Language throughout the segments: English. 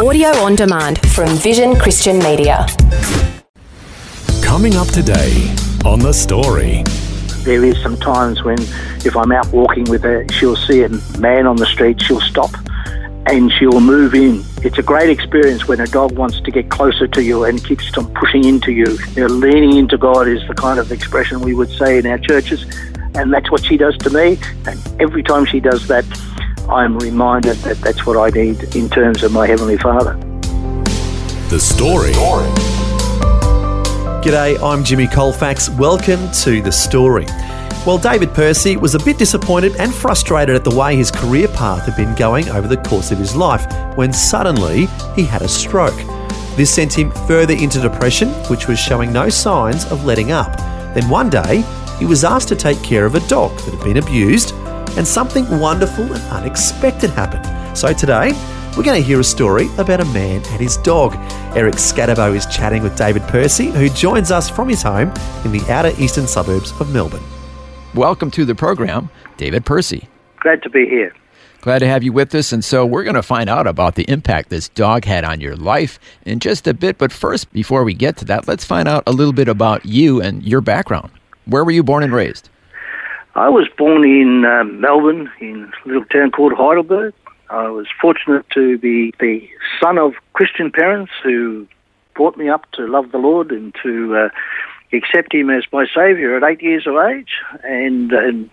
Audio on demand from Vision Christian Media. Coming up today on The Story. There is some times when, if I'm out walking with her, she'll see a man on the street, she'll stop and she'll move in. It's a great experience when a dog wants to get closer to you and keeps on pushing into you. you know, leaning into God is the kind of expression we would say in our churches, and that's what she does to me. And every time she does that, I'm reminded that that's what I need in terms of my Heavenly Father. The Story. G'day, I'm Jimmy Colfax. Welcome to The Story. Well, David Percy was a bit disappointed and frustrated at the way his career path had been going over the course of his life when suddenly he had a stroke. This sent him further into depression, which was showing no signs of letting up. Then one day, he was asked to take care of a dog that had been abused, and something wonderful and unexpected happened. So today, we're going to hear a story about a man and his dog. Eric Skattebo is chatting with David Percy, who joins us from his home in the outer eastern suburbs of Melbourne. Welcome to the program, David Percy. Glad to be here. Glad to have you with us. And so we're going to find out about the impact this dog had on your life in just a bit. But first, before we get to that, let's find out a little bit about you and your background. Where were you born and raised? I was born in uh, Melbourne, in a little town called Heidelberg. I was fortunate to be the son of Christian parents who brought me up to love the Lord and to uh, accept Him as my Saviour at eight years of age. And, and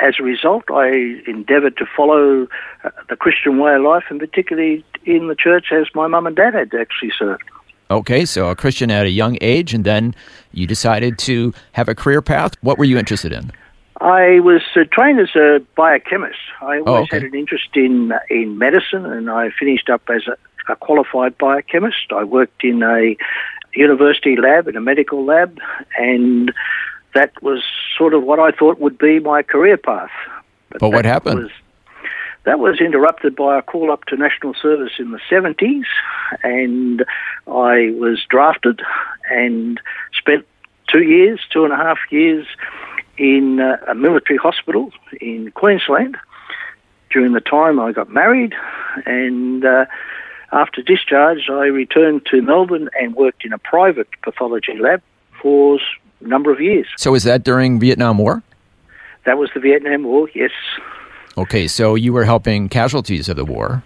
as a result, I endeavoured to follow uh, the Christian way of life, and particularly in the church as my mum and dad had actually served. Okay, so a Christian at a young age, and then you decided to have a career path. What were you interested in? I was uh, trained as a biochemist. I always Oh, okay. had an interest in in medicine, and I finished up as a, a qualified biochemist. I worked in a university lab, in a medical lab, and that was sort of what I thought would be my career path. But what happened? Was, that was interrupted by a call up to national service in the 70s, and I was drafted and spent two years, two and a half years in uh, a military hospital in Queensland. During the time I got married, and uh, after discharge, I returned to Melbourne and worked in a private pathology lab for a number of years. So was that during Vietnam War? That was the Vietnam War, yes. Okay, so you were helping casualties of the war.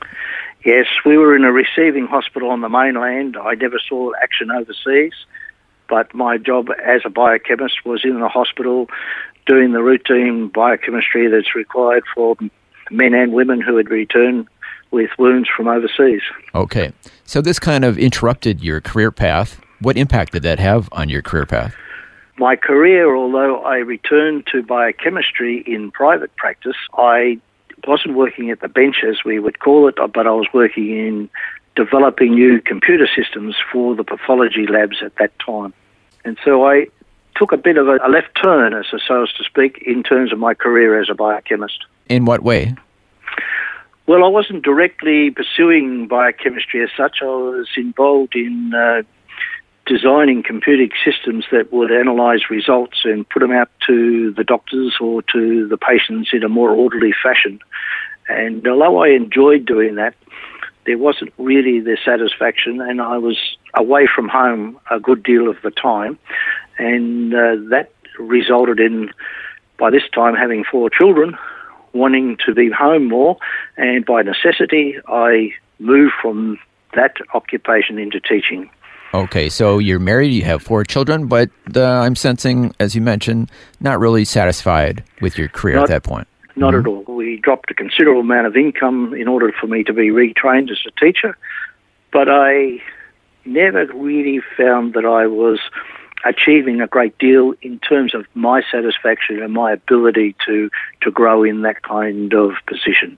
Yes, we were in a receiving hospital on the mainland. I never saw action overseas, but my job as a biochemist was in the hospital doing the routine biochemistry that's required for men and women who had returned with wounds from overseas. Okay, so this kind of interrupted your career path. What impact did that have on your career path? My career, although I returned to biochemistry in private practice, I wasn't working at the bench as we would call it, but I was working in developing new computer systems for the pathology labs at that time. And so I took a bit of a, left turn, as so as to speak, in terms of my career as a biochemist. In what way? Well, I wasn't directly pursuing biochemistry as such. I was involved in uh, designing computing systems that would analyse results and put them out to the doctors or to the patients in a more orderly fashion. And although I enjoyed doing that, there wasn't really the satisfaction, and I was away from home a good deal of the time, and uh, that resulted in, by this time, having four children, wanting to be home more, and by necessity, I moved from that occupation into teaching. Okay, so you're married, you have four children, but uh, I'm sensing, as you mentioned, not really satisfied with your career at that point. Not mm-hmm. at all. We dropped a considerable amount of income in order for me to be retrained as a teacher, but I never really found that I was achieving a great deal in terms of my satisfaction and my ability to, to grow in that kind of position.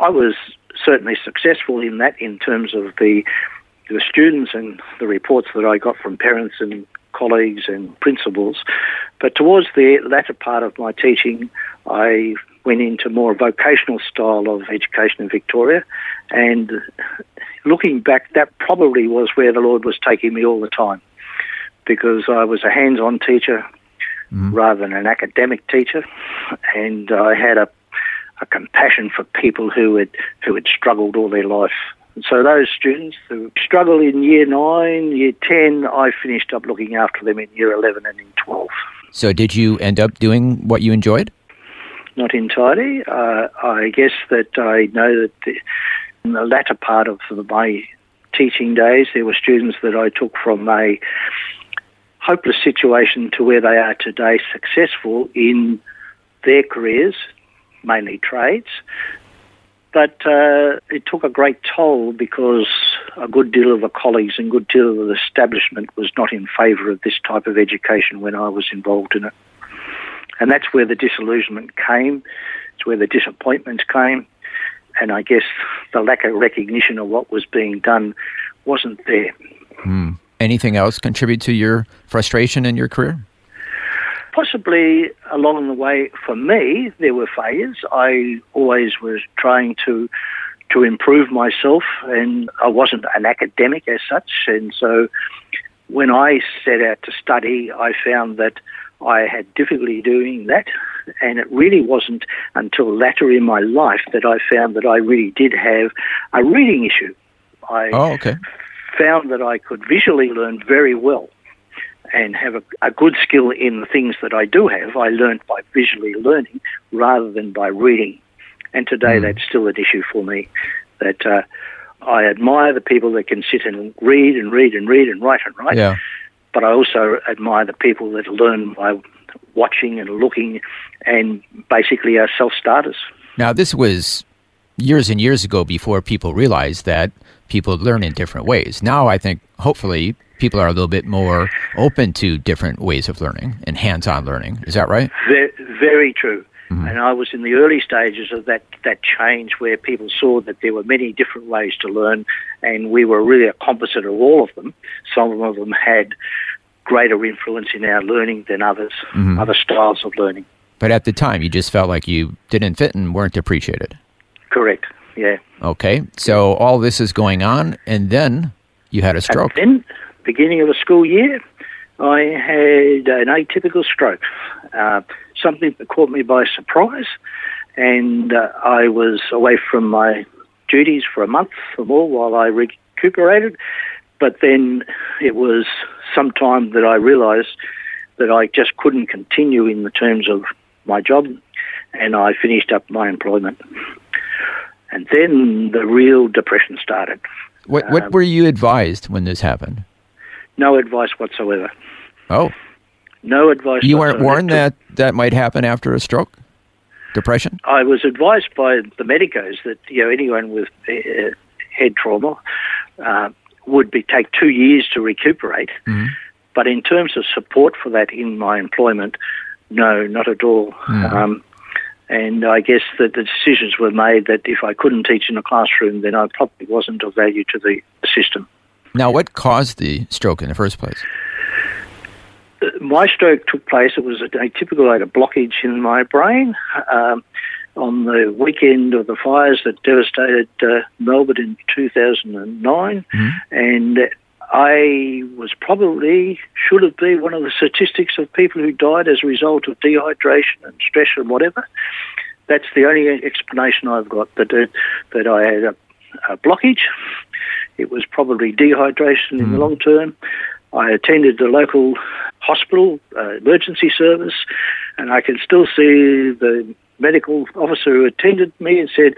I was certainly successful in that in terms of the the students and the reports that I got from parents and colleagues and principals. But towards the latter part of my teaching, I went into more vocational style of education in Victoria. And looking back, that probably was where the Lord was taking me all the time because I was a hands on teacher mm-hmm. rather than an academic teacher. And I had a, a compassion for people who had, who had struggled all their life. And so those students who struggled in year nine, year 10, I finished up looking after them in year 11 and in 12. So, did you end up doing what you enjoyed? Not entirely. Uh, I guess that I know that the, in the latter part of my teaching days, there were students that I took from a hopeless situation to where they are today, successful in their careers, mainly trades. But uh, it took a great toll because a good deal of the colleagues and good deal of the establishment was not in favour of this type of education when I was involved in it. And that's where the disillusionment came. It's where the disappointment came. And I guess the lack of recognition of what was being done wasn't there. Hmm. Anything else contribute to your frustration in your career? Possibly along the way, for me, there were failures. I always was trying to to improve myself, and I wasn't an academic as such. And so, when I set out to study, I found that I had difficulty doing that, and it really wasn't until later in my life that I found that I really did have a reading issue. I Oh, okay. found that I could visually learn very well and have a, a good skill in the things that I do have. I learned by visually learning rather than by reading. And today that's still an issue for me that uh, I admire the people that can sit and read and read and read and write and write. Yeah. But I also admire the people that learn by watching and looking and basically are self starters. Now, this was years and years ago before people realized that people learn in different ways. Now, I think hopefully people are a little bit more open to different ways of learning and hands on learning. Is that right? Very, very true. And I was in the early stages of that, that change where people saw that there were many different ways to learn, and we were really a composite of all of them. Some of them had greater influence in our learning than others, other styles of learning. But at the time, you just felt like you didn't fit and weren't appreciated. Correct, yeah. Okay. So all this is going on, and then you had a stroke. And then, beginning of the school year, I had an atypical stroke, uh, something that caught me by surprise, and uh, I was away from my duties for a month or more while I recuperated. But then it was some time that I realised that I just couldn't continue in the terms of my job, and I finished up my employment. And then the real depression started. What, what were you advised when this happened? No advice whatsoever. Oh, No advice. you weren't warned that that might happen after a stroke? Depression? I was advised by the medicos that you know anyone with uh, head trauma uh, would be take two years to recuperate. But in terms of support for that in my employment, no, not at all. Um, and I guess that the decisions were made that if I couldn't teach in a classroom, then I probably wasn't of value to the system. Now, what caused the stroke in the first place? My stroke took place. It was a, a typical had a blockage in my brain um, on the weekend of the fires that devastated uh, Melbourne in 2009, and I was probably should have been one of the statistics of people who died as a result of dehydration and stress and whatever. That's the only explanation I've got that uh, that I had a, a blockage. It was probably dehydration in the long term. I attended the local hospital uh, emergency service, and I can still see the medical officer who attended me and said,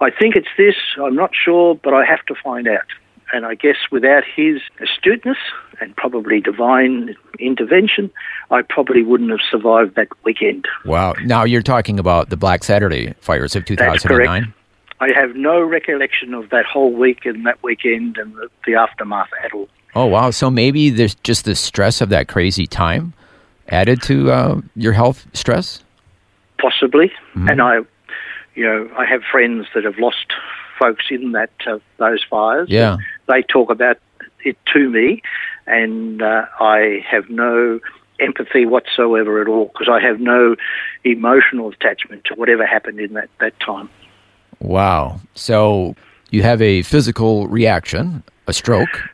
I think it's this, I'm not sure, but I have to find out. And I guess without his astuteness and probably divine intervention, I probably wouldn't have survived that weekend. Wow. Now you're talking about the Black Saturday fires of 2009. I have no recollection of that whole week and that weekend and the, the aftermath at all. Oh, wow. So maybe there's just the stress of that crazy time added to uh, your health stress? possibly. And I, you know, I have friends that have lost folks in that uh, those fires. Yeah. They talk about it to me, and uh, I have no empathy whatsoever at all because I have no emotional attachment to whatever happened in that, that time. Wow. So you have a physical reaction, a stroke,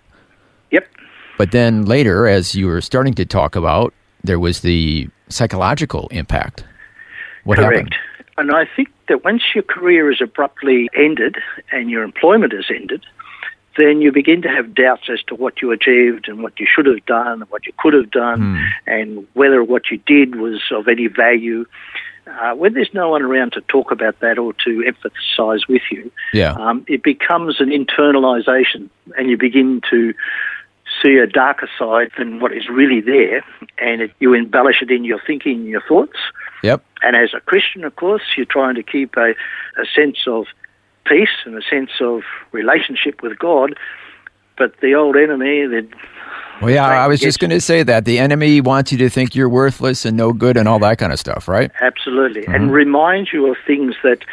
but then later, as you were starting to talk about, there was the psychological impact. What correct. happened? And I think that once your career is abruptly ended and your employment is ended, then you begin to have doubts as to what you achieved and what you should have done and what you could have done and whether what you did was of any value. Uh, when there's no one around to talk about that or to emphasise with you, Yeah. um, it becomes an internalisation and you begin to see a darker side than what is really there and it, you embellish it in your thinking and your thoughts. Yep. And as a Christian, of course, you're trying to keep a, a sense of peace and a sense of relationship with God. But the old enemy, the Well, yeah, I was just going to say that the enemy wants you to think you're worthless and no good and all that kind of stuff, right? absolutely, and mm-hmm. reminds you of things that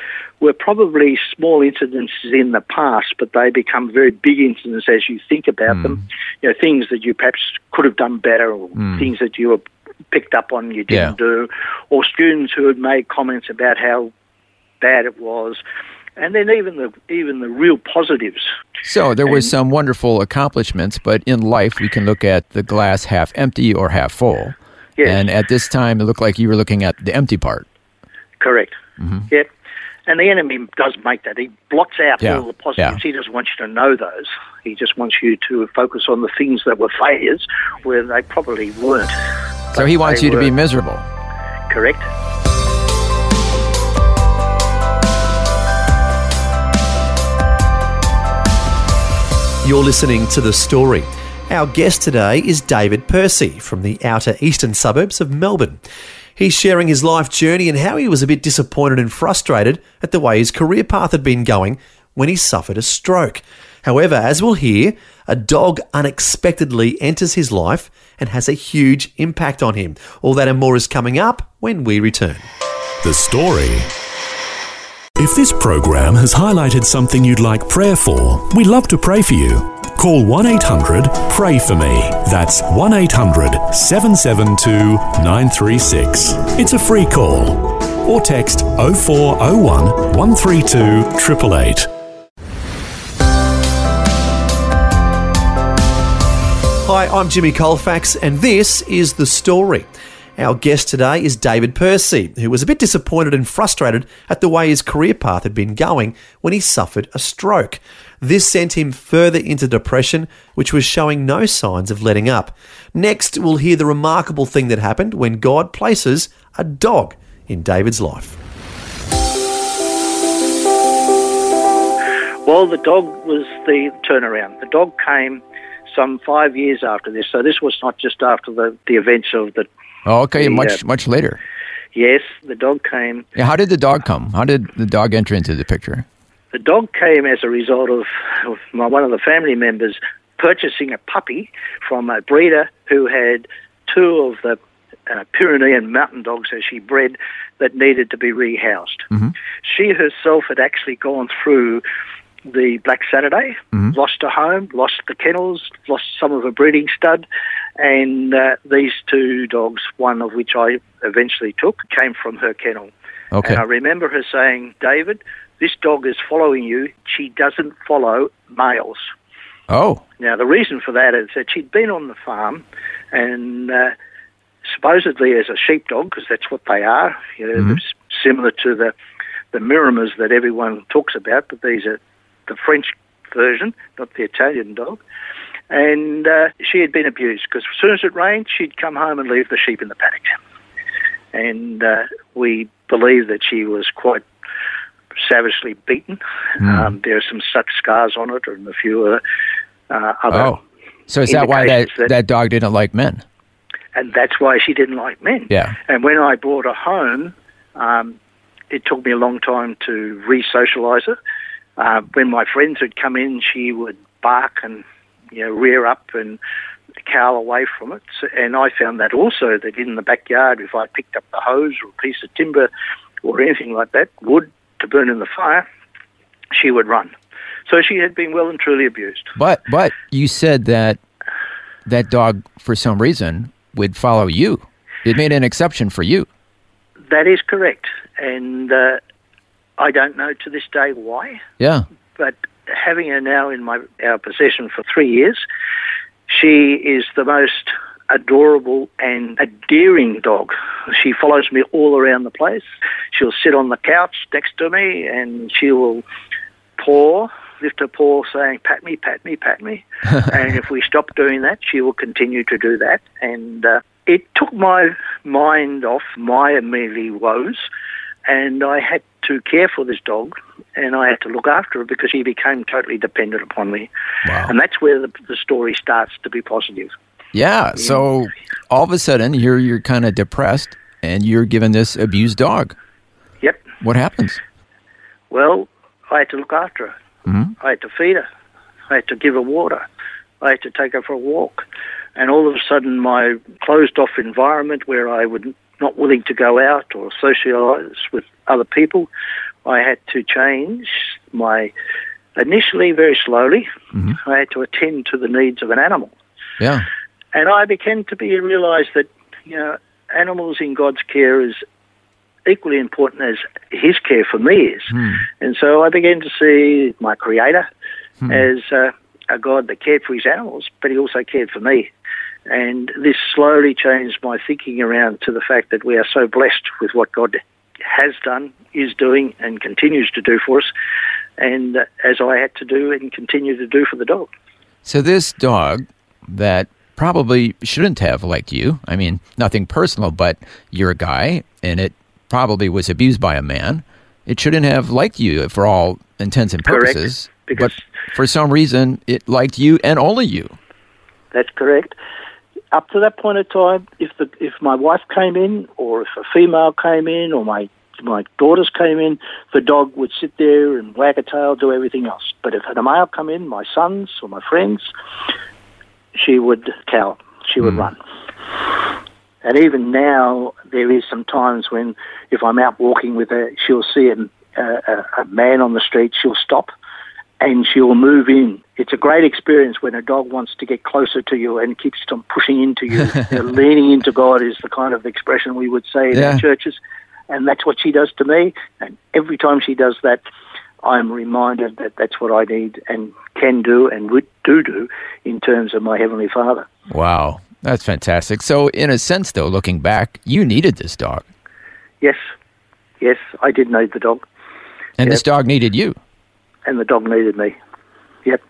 were probably small incidences in the past, but they become very big incidents as you think about them. Hmm. You know, things that you perhaps could have done better, or hmm. things that you were picked up on you didn't Yeah. do, or students who had made comments about how bad it was. And then even the even the real positives So there was some wonderful accomplishments, but in life we can look at the glass half empty or half full. Yes. And at this time, it looked like you were looking at the empty part. Correct. Mm-hmm. Yep. And the enemy does make that. He blots out Yeah, all the positives. yeah. He doesn't want you to know those. He just wants you to focus on the things that were failures where they probably weren't. So he wants they you to be miserable. Correct. You're listening to The Story. Our guest today is David Percy from the outer eastern suburbs of Melbourne. He's sharing his life journey and how he was a bit disappointed and frustrated at the way his career path had been going when he suffered a stroke. However, as we'll hear, a dog unexpectedly enters his life and has a huge impact on him. All that and more is coming up when we return. The story. If this program has highlighted something you'd like prayer for, we'd love to pray for you. Call 1 800 Pray For Me. That's 1 800 772 936. It's a free call. Or text 0401 132 888. Hi, I'm Jimmy Colfax, and this is The Story. Our guest today is David Percy, who was a bit disappointed and frustrated at the way his career path had been going when he suffered a stroke. This sent him further into depression, which was showing no signs of letting up. Next, we'll hear the remarkable thing that happened when God places a dog in David's life. Well, the dog was the turnaround. The dog came some five years after this, so this was not just after the, the events of the. Oh, okay, The, much uh, much later. Yes, the dog came. Yeah, how did the dog come? How did the dog enter into the picture? The dog came as a result of, of my, one of the family members purchasing a puppy from a breeder who had two of the uh, Pyrenean mountain dogs as she bred that needed to be rehoused. She herself had actually gone through the Black Saturday, lost her home, lost the kennels, lost some of her breeding stud, and uh, these two dogs, one of which I eventually took, came from her kennel. Okay. And I remember her saying, David, this dog is following you. She doesn't follow males. Oh, Now, the reason for that is that she'd been on the farm and uh, supposedly as a sheepdog, because that's what they are, you know, s- similar to the, the Maremmas that everyone talks about, but these are the French version, not the Italian dog. And uh, she had been abused because as soon as it rained, she'd come home and leave the sheep in the paddock. And uh, we believe that she was quite savagely beaten. Um, there are some such scars on it and a few uh, uh, other. oh. So is that why that, that- that dog didn't like men? And that's why she didn't like men. Yeah. And when I brought her home, um, it took me a long time to re-socialise her. Uh, when my friends would come in, she would bark and you know rear up and cower away from it. And I found that also that in the backyard, if I picked up the hose or a piece of timber or anything like that, wood to burn in the fire, she would run. So she had been well and truly abused. But but you said that that dog, for some reason, would follow you. It made an exception for you. That is correct, and uh, I don't know to this day why. Yeah. But having her now in my our possession for three years, she is the most adorable and endearing dog. She follows me all around the place. She'll sit on the couch next to me and she will paw, lift her paw saying, pat me, pat me, pat me. and if we stop doing that, she will continue to do that. And uh, it took my mind off my immediate woes and I had to care for this dog and I had to look after her because he became totally dependent upon me. Wow. And that's where the, the story starts to be positive. Yeah. So all of a sudden, you're you're kind of depressed, and you're given this abused dog. Yep. What happens? Well, I had to look after her. Mhm. I had to feed her. I had to give her water. I had to take her for a walk. And all of a sudden, my closed off environment where I would not willing to go out or socialise with other people, I had to change my initially very slowly. Mhm. I had to attend to the needs of an animal. Yeah. And I began to be realize that you know animals in God's care is equally important as His care for me is. Hmm. And so I began to see my Creator Hmm. as uh, a God that cared for His animals, but He also cared for me. And this slowly changed my thinking around to the fact that we are so blessed with what God has done, is doing, and continues to do for us, and uh, as I had to do and continue to do for the dog. So this dog that probably shouldn't have liked you. I mean, nothing personal, but you're a guy, and it probably was abused by a man. It shouldn't have liked you for all intents and Correct, purposes. because- but for some reason, it liked you and only you. That's correct. Up to that point of time, if the if my wife came in, or if a female came in, or my my daughters came in, the dog would sit there and wag a tail, do everything else. But if a male come in, my sons or my friends, she would cower. She would hmm. run. And even now, there is some times when, if I'm out walking with her, she'll see a, a, a man on the street, she'll stop and she'll move in. It's a great experience when a dog wants to get closer to you and keeps on pushing into you. Leaning into God is the kind of expression we would say in Yeah. our churches. And that's what she does to me. And every time she does that, I'm reminded that that's what I need and can do and would do do in terms of my Heavenly Father. Wow, that's fantastic. So, in a sense, though, looking back, you needed this dog, Yes, yes, I did need the dog. and this dog needed you. and the dog needed me. Yep,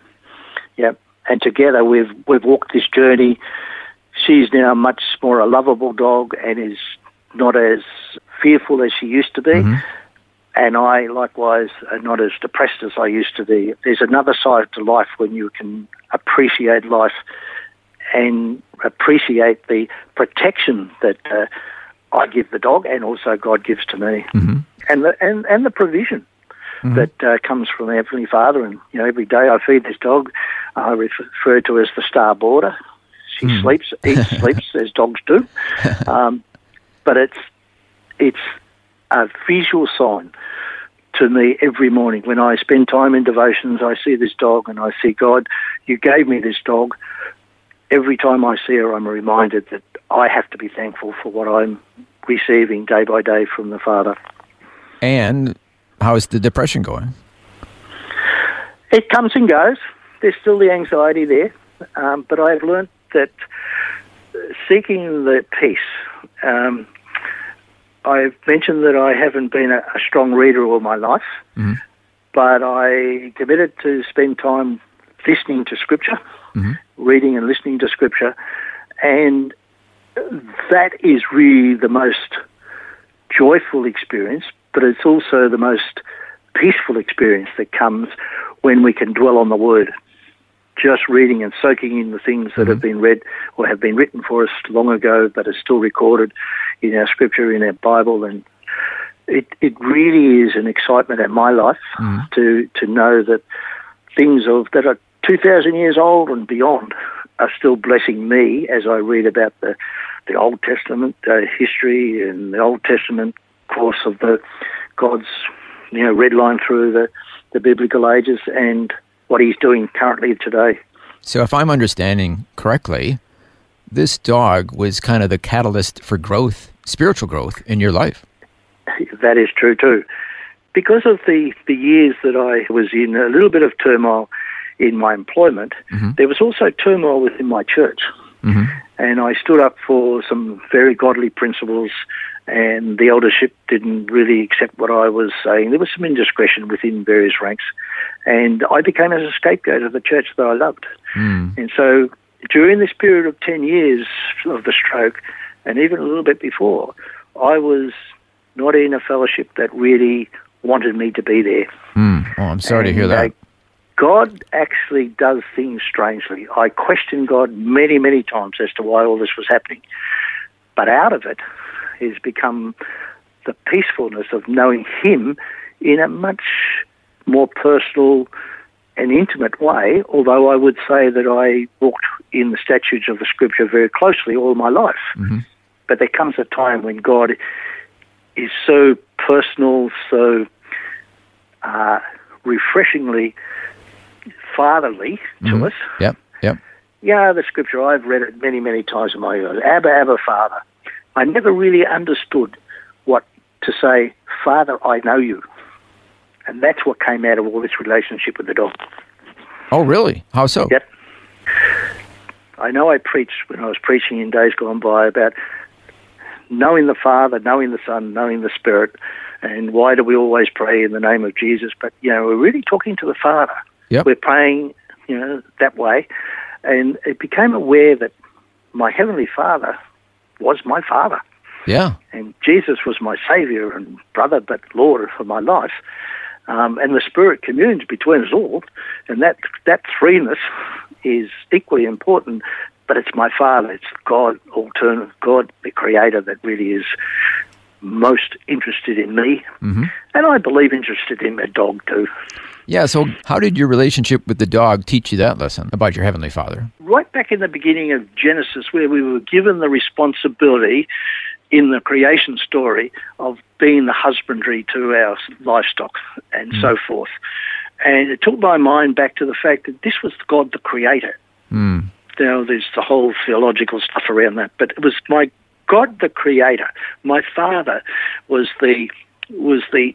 yep. And together we've we've walked this journey. She's now much more a lovable dog and is not as fearful as she used to be. Mm-hmm. And I likewise are not as depressed as I used to be. There's another side to life when you can appreciate life and appreciate the protection that uh, I give the dog and also God gives to me, and the and, and the provision that uh, comes from the Heavenly Father. And you know, every day I feed this dog. I refer to her as the star boarder. She sleeps, eats, sleeps as dogs do. Um, but it's it's a visual sign to me every morning when I spend time in devotions. I see this dog and I see God. You gave me this dog. Every time I see her, I'm reminded that I have to be thankful for what I'm receiving day by day from the Father. And how's the depression going? It comes and goes. There's still the anxiety there, um, but I've learnt that seeking the peace. Um, I've mentioned that I haven't been a, a strong reader all my life, mm-hmm. but I committed to spend time listening to Scripture, mm-hmm. reading and listening to Scripture, and that is really the most joyful experience, but it's also the most peaceful experience that comes when we can dwell on the Word. Just reading and soaking in the things that mm-hmm. have been read or have been written for us long ago, but are still recorded in our Scripture, in our Bible, and it it really is an excitement in my life to to know that things of that are two thousand years old and beyond are still blessing me as I read about the the Old Testament uh, history and the Old Testament course of the God's you know red line through the the biblical ages and what he's doing currently today. So, if I'm understanding correctly, this dog was kind of the catalyst for growth, spiritual growth in your life. That is true too. Because of the, the years that I was in a little bit of turmoil in my employment, mm-hmm. there was also turmoil within my church. Mm-hmm. And I stood up for some very godly principles, and the eldership didn't really accept what I was saying. There was some indiscretion within various ranks, and I became as a scapegoat of the church that I loved. Hmm. And so during this period of 10 years of the stroke, and even a little bit before, I was not in a fellowship that really wanted me to be there. Hmm. Oh, I'm sorry to hear that. uh, God actually does things strangely. I questioned God many, many times as to why all this was happening. But out of it has become the peacefulness of knowing Him in a much more personal and intimate way, although I would say that I walked in the statutes of the Scripture very closely all my life. But there comes a time when God is so personal, so uh, refreshingly fatherly to us. Yep, yep. Yeah, the scripture, I've read it many, many times in my life. Abba, Abba, Father. I never really understood what to say, Father, I know you. And that's what came out of all this relationship with the dog. Oh, really? How so? Yep. I know I preached when I was preaching in days gone by about knowing the Father, knowing the Son, knowing the Spirit, and why do we always pray in the name of Jesus? But, you know, we're really talking to the Father. Yep. We're praying, you know, that way. And it became aware that my Heavenly Father was my Father. Yeah. And Jesus was my Savior and brother, but Lord for my life. Um, and the Spirit communes between us all, and that that threeness is equally important. But it's my Father, it's God, alternative God, the Creator, that really is most interested in me, Mm-hmm. and I believe interested in the dog too. Yeah. So, how did your relationship with the dog teach you that lesson about your heavenly Father? right back in the beginning of Genesis, where we were given the responsibility in the creation story of being the husbandry to our livestock and so forth. And it took my mind back to the fact that this was God the creator. Now, there's the whole theological stuff around that, but it was my God the creator. My father was the was the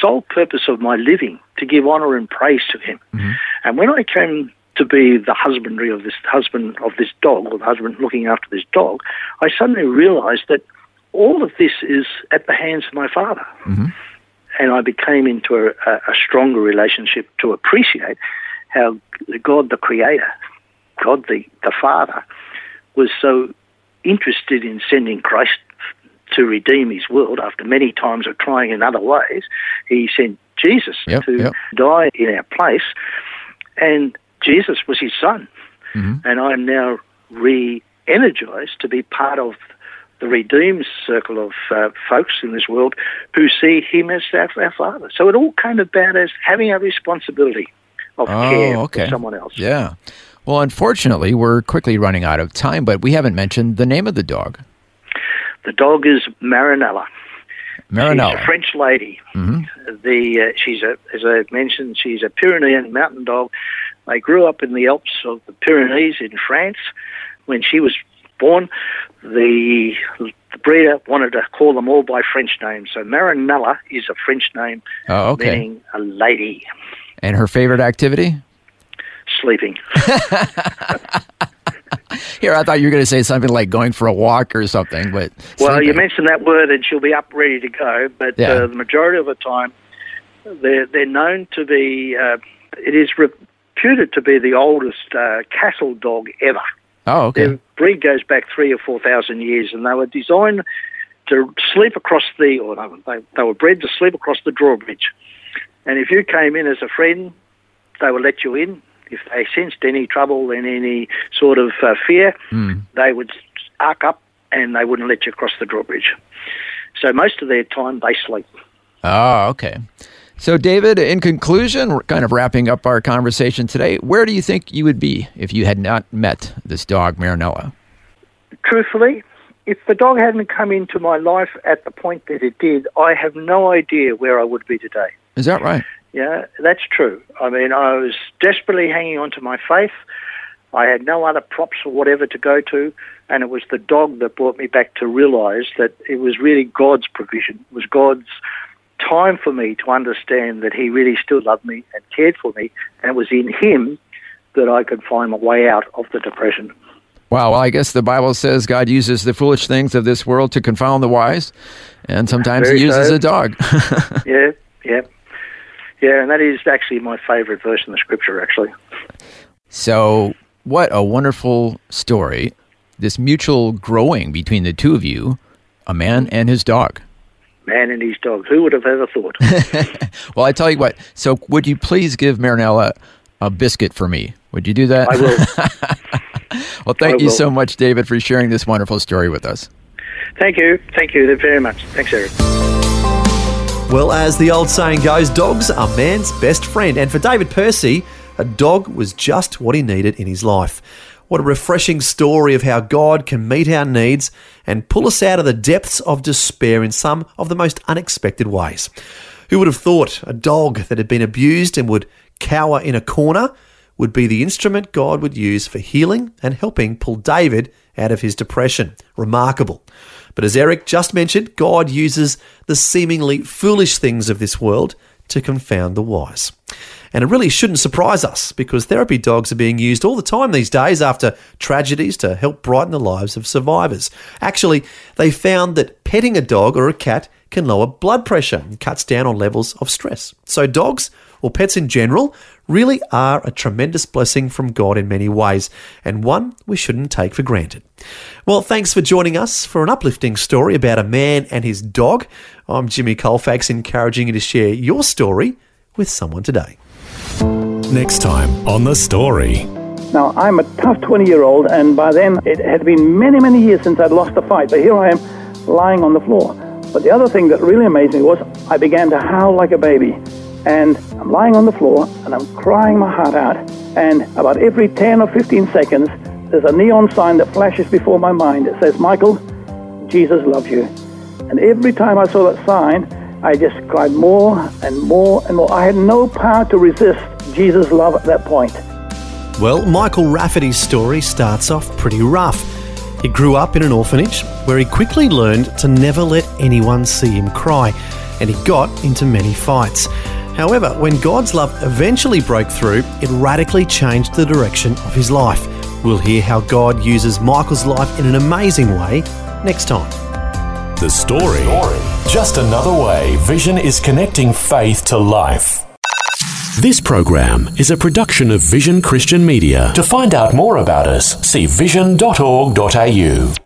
sole purpose of my living to give honor and praise to him. Mm-hmm. And when I came to be the husbandry of this husband of this dog, or the husband looking after this dog, I suddenly realized that all of this is at the hands of my father. Mm-hmm. And I became into a, a stronger relationship to appreciate how God the Creator, God the, the Father, was so interested in sending Christ to redeem his world after many times of trying in other ways. He sent Jesus Yep, to yep. die in our place, and Jesus was his son. And I'm now re energized to be part of the redeemed circle of uh, folks in this world who see him as our, our father. So it all came about as having a responsibility of care Oh, okay. for someone else. Yeah. Well, unfortunately, we're quickly running out of time, but we haven't mentioned the name of the dog. The dog is Marinella. She's a Marinella. French lady. The uh, she's a, as I mentioned, she's a Pyrenean mountain dog. They grew up in the Alps of the Pyrenees in France. When she was born, the, the breeder wanted to call them all by French names. So Marinella is a French name Oh, okay. meaning a lady And her favorite activity? Sleeping. Here, I thought you were going to say something like going for a walk or something, but Well, you mentioned that word, and she'll be up ready to go. But Yeah. uh, the majority of the time, they're they're known to be. Uh, it is reputed to be the oldest uh, castle dog ever. Oh, okay. Their breed goes back three or four thousand years, and they were designed to sleep across the, or they, they were bred to sleep across the drawbridge. And if you came in as a friend, they would let you in. If they sensed any trouble and any sort of uh, fear, they would arc up and they wouldn't let you cross the drawbridge. So most of their time they sleep. Oh, okay. So, David, in conclusion, we're kind of wrapping up our conversation today. Where do you think you would be if you had not met this dog, Marinella? Truthfully, if the dog hadn't come into my life at the point that it did, I have no idea where I would be today. Is that right? Yeah, that's true. I mean, I was desperately hanging on to my faith. I had no other props or whatever to go to, and it was the dog that brought me back to realize that it was really God's provision. It was God's time for me to understand that He really still loved me and cared for me, and it was in Him that I could find my way out of the depression. Wow, well, I guess the Bible says God uses the foolish things of this world to confound the wise, and sometimes Very He uses so. a dog. yeah, yeah. Yeah, and that is actually my favourite verse in the scripture, actually. so, what a wonderful story. This mutual growing between the two of you, a man and his dog. Man and his dog. Who would have ever thought? Well, I tell you what, so would you please give Marinella a biscuit for me? Would you do that? I will. well, thank I you will. so much, David, for sharing this wonderful story with us. Thank you. Thank you very much. Thanks, Eric. Well, as the old saying goes, dogs are man's best friend. And for David Percy, a dog was just what he needed in his life. What a refreshing story of how God can meet our needs and pull us out of the depths of despair in some of the most unexpected ways. Who would have thought a dog that had been abused and would cower in a corner would be the instrument God would use for healing and helping pull David out of his depression? Remarkable. But as Eric just mentioned, God uses the seemingly foolish things of this world to confound the wise. And it really shouldn't surprise us because therapy dogs are being used all the time these days after tragedies to help brighten the lives of survivors. Actually, they found that petting a dog or a cat can lower blood pressure and cuts down on levels of stress. So, dogs, or pets in general, really are a tremendous blessing from God in many ways, and one we shouldn't take for granted. Well, thanks for joining us for an uplifting story about a man and his dog. I'm Jimmy Colfax, encouraging you to share your story with someone today. Next time on The Story. Now, I'm a tough 20 year old, and by then it had been many, many years since I'd lost a fight, but here I am lying on the floor. But the other thing that really amazed me was I began to howl like a baby. And I'm lying on the floor and I'm crying my heart out. And about every 10 or 15 seconds, there's a neon sign that flashes before my mind. It says, Michael, Jesus loves you. And every time I saw that sign, I just cried more and more and more. I had no power to resist Jesus' love at that point. Well, Michael Rafferty's story starts off pretty rough. He grew up in an orphanage where he quickly learned to never let anyone see him cry, and he got into many fights. However, when God's love eventually broke through, it radically changed the direction of his life. We'll hear how God uses Michael's life in an amazing way next time. The Story. Just another way Vision is connecting faith to life. This program is a production of Vision Christian Media. To find out more about us, see vision.org.au.